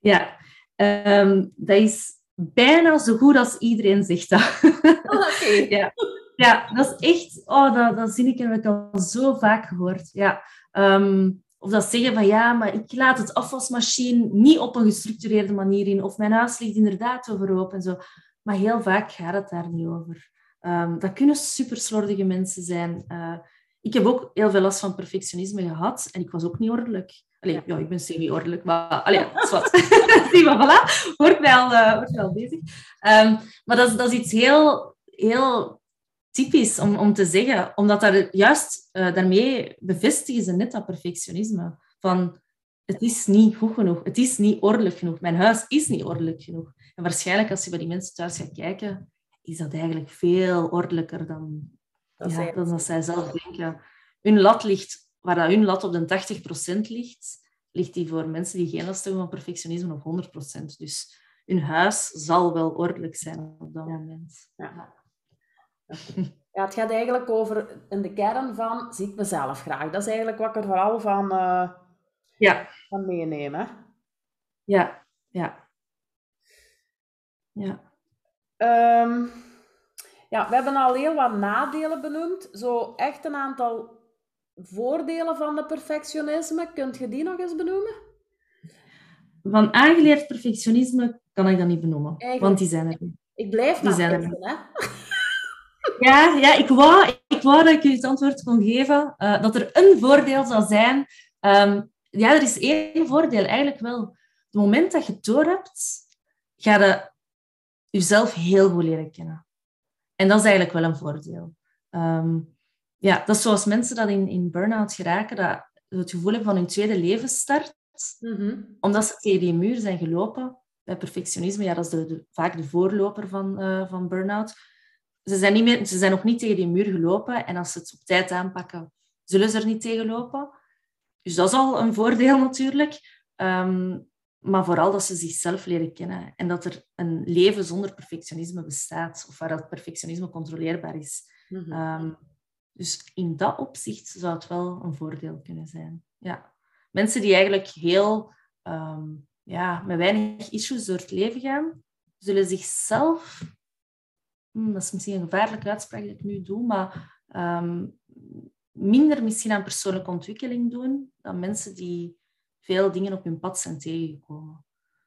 Ja, um, dat is bijna zo goed als iedereen zegt dat. Oh, Oké. ja. Ja, dat is echt... Oh, dat, dat zie ik heb ik al zo vaak gehoord. Ja. Ehm, of dat zeggen van ja, maar ik laat het afwasmachine niet op een gestructureerde manier in. Of mijn huis ligt inderdaad overhoop en zo. Maar heel vaak gaat het daar niet over. Um, dat kunnen super slordige mensen zijn. Uh, ik heb ook heel veel last van perfectionisme gehad en ik was ook niet ordelijk. Allee, ja, ik ben semi-ordelijk, maar allee, dat is wat. Zie maar, voilà, wordt wel, uh, wordt wel bezig. Um, maar dat is, dat is iets heel, heel typisch om, om te zeggen, omdat daar juist uh, daarmee bevestigen ze net dat perfectionisme. Van, het is niet goed genoeg, het is niet ordelijk genoeg, mijn huis is niet ordelijk genoeg. En waarschijnlijk als je bij die mensen thuis gaat kijken, is dat eigenlijk veel ordelijker dan dat, ja, dan dat zij zelf denken. Hun lat ligt, waar dat hun lat op de 80% ligt, ligt die voor mensen die geen last hebben van perfectionisme op 100%. Dus hun huis zal wel ordelijk zijn op dat moment. Ja. Ja, het gaat eigenlijk over in de kern van zie ik mezelf graag. Dat is eigenlijk wat ik er vooral van, uh, ja. van meeneem. Hè? Ja, ja. Ja. Um, ja, we hebben al heel wat nadelen benoemd. Zo echt een aantal voordelen van de perfectionisme. Kunt je die nog eens benoemen? Van aangeleerd perfectionisme kan ik dat niet benoemen, want die zijn er. Ik blijf die zijn er hè? Ja, ja ik, wou, ik wou dat ik je het antwoord kon geven. Uh, dat er een voordeel zou zijn. Um, ja, er is één voordeel eigenlijk wel. Op het moment dat je het door hebt, ga je jezelf heel goed leren kennen. En dat is eigenlijk wel een voordeel. Um, ja, dat is zoals mensen dat in, in burn-out geraken, dat het gevoel hebben van hun tweede levensstart. Mm -hmm. Omdat ze tegen die muur zijn gelopen. Bij perfectionisme, ja, dat is de, de, vaak de voorloper van, uh, van burn-out ze zijn, niet meer, ze zijn nog niet tegen die muur gelopen. En als ze het op tijd aanpakken, zullen ze er niet tegen lopen. Dus dat is al een voordeel natuurlijk. Um, maar vooral dat ze zichzelf leren kennen. En dat er een leven zonder perfectionisme bestaat. Of waar dat perfectionisme controleerbaar is. Mm -hmm. um, dus in dat opzicht zou het wel een voordeel kunnen zijn. Ja. Mensen die eigenlijk heel um, ja, met weinig issues door het leven gaan, zullen zichzelf dat is misschien een gevaarlijke uitspraak die ik nu doe, maar um, minder misschien aan persoonlijke ontwikkeling doen dan mensen die veel dingen op hun pad zijn tegengekomen.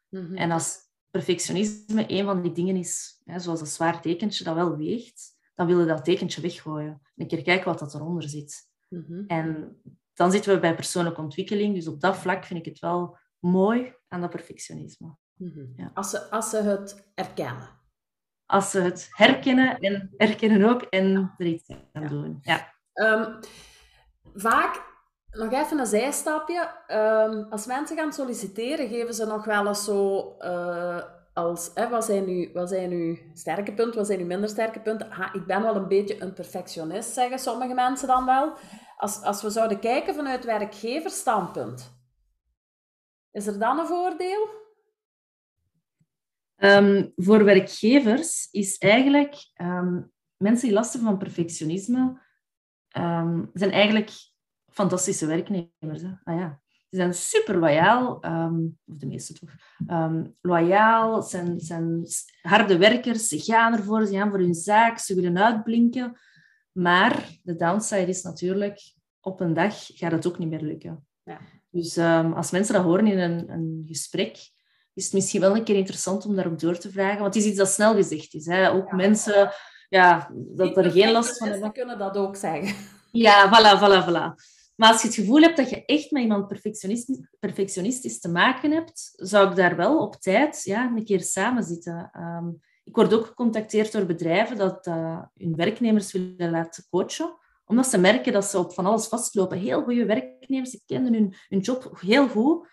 Mm -hmm. En als perfectionisme een van die dingen is, hè, zoals een zwaar tekentje dat wel weegt, dan willen we dat tekentje weggooien. En een keer kijken wat dat eronder zit. Mm -hmm. En dan zitten we bij persoonlijke ontwikkeling. Dus op dat vlak vind ik het wel mooi aan dat perfectionisme. Mm -hmm. ja. als, ze, als ze het erkennen als ze het herkennen en herkennen ook en er iets aan doen. Ja. Um, vaak, nog even een zijstapje, um, als mensen gaan solliciteren, geven ze nog wel eens zo uh, als, hè, wat, zijn nu, wat zijn uw sterke punten, wat zijn uw minder sterke punten? Ha, ik ben wel een beetje een perfectionist, zeggen sommige mensen dan wel. Als, als we zouden kijken vanuit werkgeversstandpunt, is er dan een voordeel? Um, voor werkgevers is eigenlijk um, mensen die last hebben van perfectionisme, um, zijn eigenlijk fantastische werknemers. Hè? Ah, ja. Die zijn super loyaal, ehm, of de meeste toch, loyaal, zijn, zijn harde werkers, ze gaan ervoor, ze gaan voor hun zaak, ze willen uitblinken. Maar de downside is natuurlijk, op een dag gaat het ook niet meer lukken. Ja. Dus als mensen dat horen in een, een, gesprek, is het misschien wel een keer interessant om daarop door te vragen. Want het is iets dat snel gezegd is. Hè. Ook mensen ja, dat er geen last van hebben. kunnen dat ook zeggen. Ja, voilà, voilà, voilà. Maar als je het gevoel hebt dat je echt met iemand perfectionistisch, perfectionistisch te maken hebt, zou ik daar wel op tijd ja, een keer samen zitten. Ehm, ik word ook gecontacteerd door bedrijven dat uh, hun werknemers willen laten coachen omdat ze merken dat ze op van alles vastlopen. Heel goede werknemers, die kennen hun, hun job heel goed,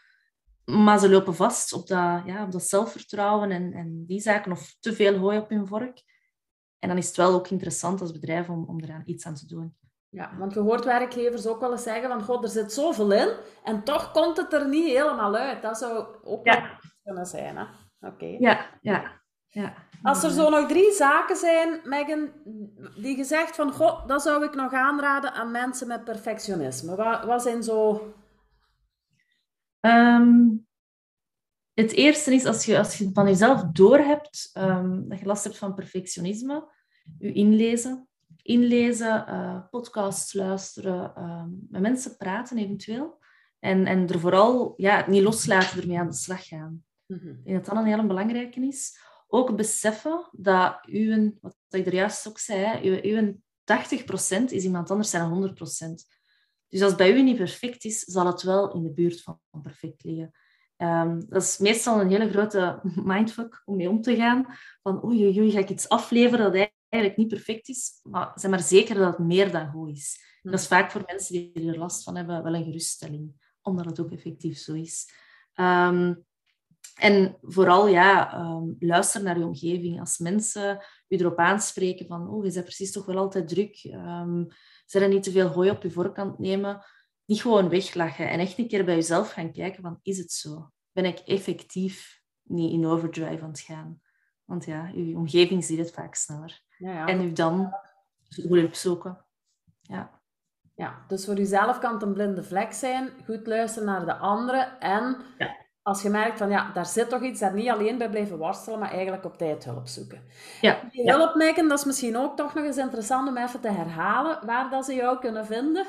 maar ze lopen vast op dat, ja, op dat zelfvertrouwen en, en die zaken, of te veel hooi op hun vork. En dan is het wel ook interessant als bedrijf om, om eraan iets aan te doen. Ja, want je hoort werkgevers ook wel eens zeggen van, god, er zit zoveel in en toch komt het er niet helemaal uit. Dat zou ook ja. kunnen zijn, hè? Oké. Ja, ja, ja. Als er zo nog drie zaken zijn, Megan, die gezegd van, god, dat zou ik nog aanraden aan mensen met perfectionisme. Wat, wat zijn zo... Um, het eerste is, als je, als je van jezelf doorhebt um, dat je last hebt van perfectionisme, je inlezen. Inlezen, uh, podcasts luisteren, uh, met mensen praten eventueel. En, en er vooral ja, niet loslaten, ermee aan de slag gaan. Mm -hmm. Ik denk dat dat een heel belangrijke is. Ook beseffen dat uw, wat ik er juist ook zei, uw, uw 80% is iemand anders zijn 100%. Dus als bij u niet perfect is, zal het wel in de buurt van perfect liggen. Um, dat is meestal een hele grote mindfuck om mee om te gaan. Van oei, oei, ga ik iets afleveren dat eigenlijk niet perfect is? Maar zeg maar zeker dat het meer dan goed is. En dat is vaak voor mensen die er last van hebben wel een geruststelling, omdat het ook effectief zo is. Um, en vooral, ja, um, luister naar je omgeving. Als mensen je erop aanspreken van, oh, je bent precies toch wel altijd druk. Er niet te veel hooi op je voorkant nemen niet gewoon weglachen en echt een keer bij jezelf gaan kijken van, is het zo? Ben ik effectief niet in overdrive aan het gaan? Want ja, je omgeving ziet het vaak sneller. Ja, ja. En u dan hulp zoeken. Ja. ja, dus voor jezelf kan het een blinde vlek zijn. Goed luisteren naar de anderen. En ja. Als je merkt van, ja, daar zit toch iets, daar niet alleen bij blijven worstelen, maar eigenlijk op tijd hulp zoeken. Ja. Die hulp maken, dat is misschien ook toch nog eens interessant om even te herhalen, waar dat ze jou kunnen vinden.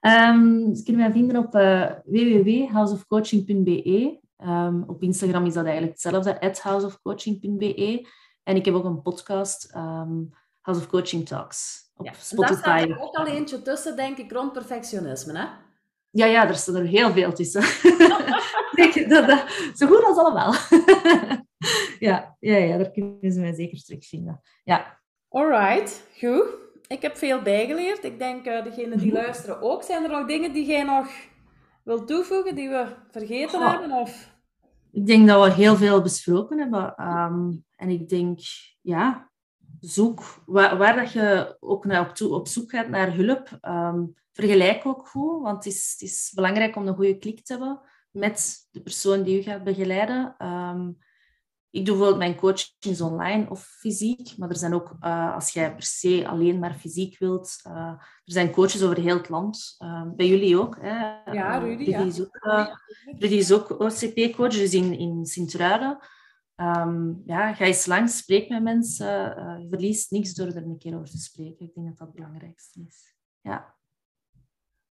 Um, ze kunnen mij vinden op uh, www.houseofcoaching.be. Um, op Instagram is dat eigenlijk hetzelfde, at houseofcoaching.be. En ik heb ook een podcast, um, House of Coaching Talks, op Spotify. Daar staat er ook al eentje tussen, denk ik, rond perfectionisme, hè? Ja, ja, er staan er heel veel tussen. dat, dat, zo goed als allemaal. ja, ja, ja, daar kunnen ze mij zeker terugvinden. Ja. Alright, goed ik heb veel bijgeleerd. Ik denk uh, degenen die luisteren ook. Zijn er nog dingen die jij nog wilt toevoegen die we vergeten hebben? Of? Ik denk dat we heel veel besproken hebben. Ehm, en ik denk, ja, zoek waar, waar dat je ook naar op, op zoek gaat naar hulp. Um, vergelijk ook goed, want het is, het is belangrijk om een goede klik te hebben met de persoon die u gaat begeleiden. Um, ik doe bijvoorbeeld mijn coachings online of fysiek, maar er zijn ook, uh, als jij per se alleen maar fysiek wilt, uh, er zijn coaches over heel het land. Uh, bij jullie ook. Hè? Ja, Rudy. Rudy, is ook, Rudy is ook OCP-coach, dus in, in Sint-Truiden. Um, ja, ga eens langs, spreek met mensen. je verliest niks door er een keer over te spreken. Ik denk dat dat het belangrijkste is. Ja.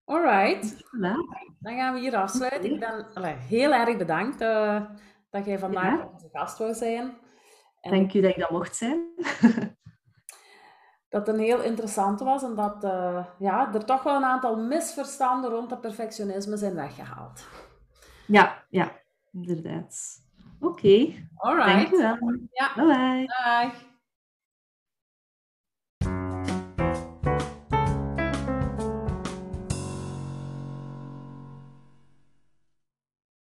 Alright. Dan gaan we hier afsluiten. Ik ben allee, heel erg bedankt dat jij vandaag ja. onze gast wou zijn. En Dank u dat ik dat mocht zijn. dat het een heel interessante was en dat uh, ja, er toch wel een aantal misverstanden rond dat perfectionisme zijn weggehaald. Ja, ja, inderdaad. Oké. Okay. Alright. U wel. Ja. Bye bye. Bye.